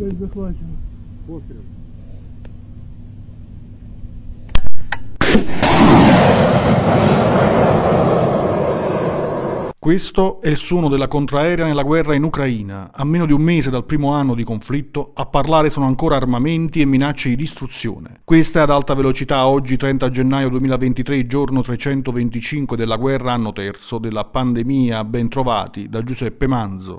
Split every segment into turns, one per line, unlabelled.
Цель захвачена.
Пострел.
Questo è il suono della contraerea nella guerra in Ucraina. A meno di un mese dal primo anno di conflitto, a parlare sono ancora armamenti e minacce di distruzione. Questa è ad alta velocità oggi 30 gennaio 2023, giorno 325 della guerra, anno terzo della pandemia. Ben trovati da Giuseppe Manzo.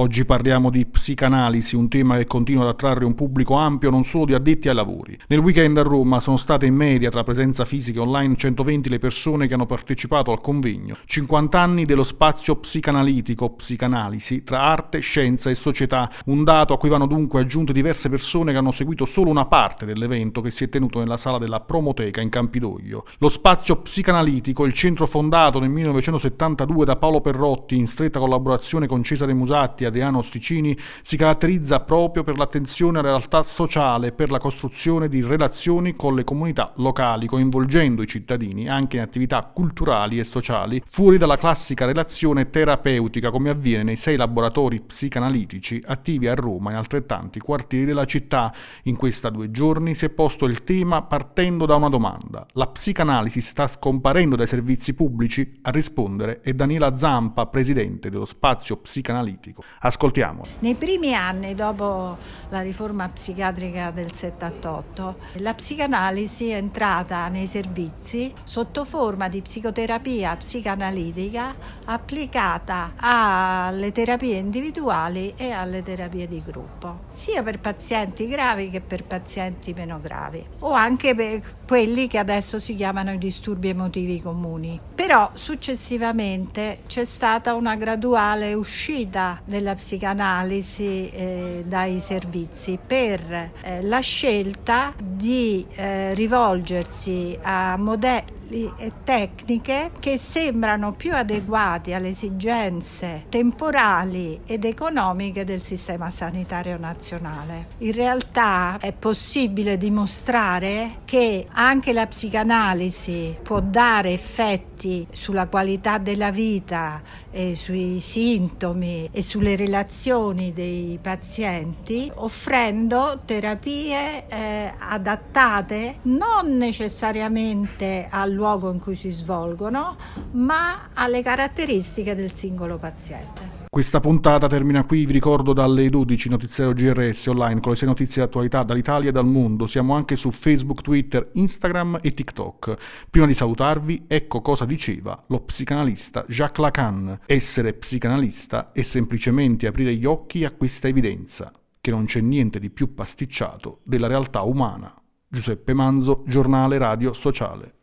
Oggi parliamo di psicanalisi, un tema che continua ad attrarre un pubblico ampio non solo di addetti ai lavori. Nel weekend a Roma sono state in media, tra presenza fisica e online, 120 le persone che hanno partecipato al convegno. 50 anni dello spazio psicanalitico, psicanalisi, tra arte, scienza e società, un dato a cui vanno dunque aggiunte diverse persone che hanno seguito solo una parte dell'evento che si è tenuto nella sala della Promoteca in Campidoglio. Lo spazio psicanalitico, il centro fondato nel 1972 da Paolo Perrotti in stretta collaborazione con Cesare Musatti Adriano Osticini si caratterizza proprio per l'attenzione alla realtà sociale e per la costruzione di relazioni con le comunità locali, coinvolgendo i cittadini anche in attività culturali e sociali, fuori dalla classica relazione terapeutica come avviene nei sei laboratori psicanalitici attivi a Roma e in altrettanti quartieri della città. In questa due giorni si è posto il tema partendo da una domanda. La psicanalisi sta scomparendo dai servizi pubblici? A rispondere è Daniela Zampa, presidente dello spazio psicanalitico. Ascoltiamo.
Nei primi anni dopo la riforma psichiatrica del 78, la psicanalisi è entrata nei servizi sotto forma di psicoterapia psicanalitica applicata alle terapie individuali e alle terapie di gruppo, sia per pazienti gravi che per pazienti meno gravi, o anche per quelli che adesso si chiamano i disturbi emotivi comuni. Però successivamente c'è stata una graduale uscita della psicanalisi eh, dai servizi per eh, la scelta di eh, rivolgersi a modelli e tecniche che sembrano più adeguati alle esigenze temporali ed economiche del sistema sanitario nazionale. In realtà è possibile dimostrare che anche la psicanalisi può dare effetti sulla qualità della vita e sui sintomi e sulle relazioni dei pazienti offrendo terapie eh, adattate non necessariamente al luogo in cui si svolgono, ma alle caratteristiche del singolo paziente.
Questa puntata termina qui, vi ricordo dalle 12 notiziario GRS online con le 6 notizie di attualità dall'Italia e dal mondo. Siamo anche su Facebook, Twitter, Instagram e TikTok. Prima di salutarvi, ecco cosa diceva lo psicanalista Jacques Lacan. Essere psicanalista è semplicemente aprire gli occhi a questa evidenza, che non c'è niente di più pasticciato della realtà umana. Giuseppe Manzo, giornale radio sociale.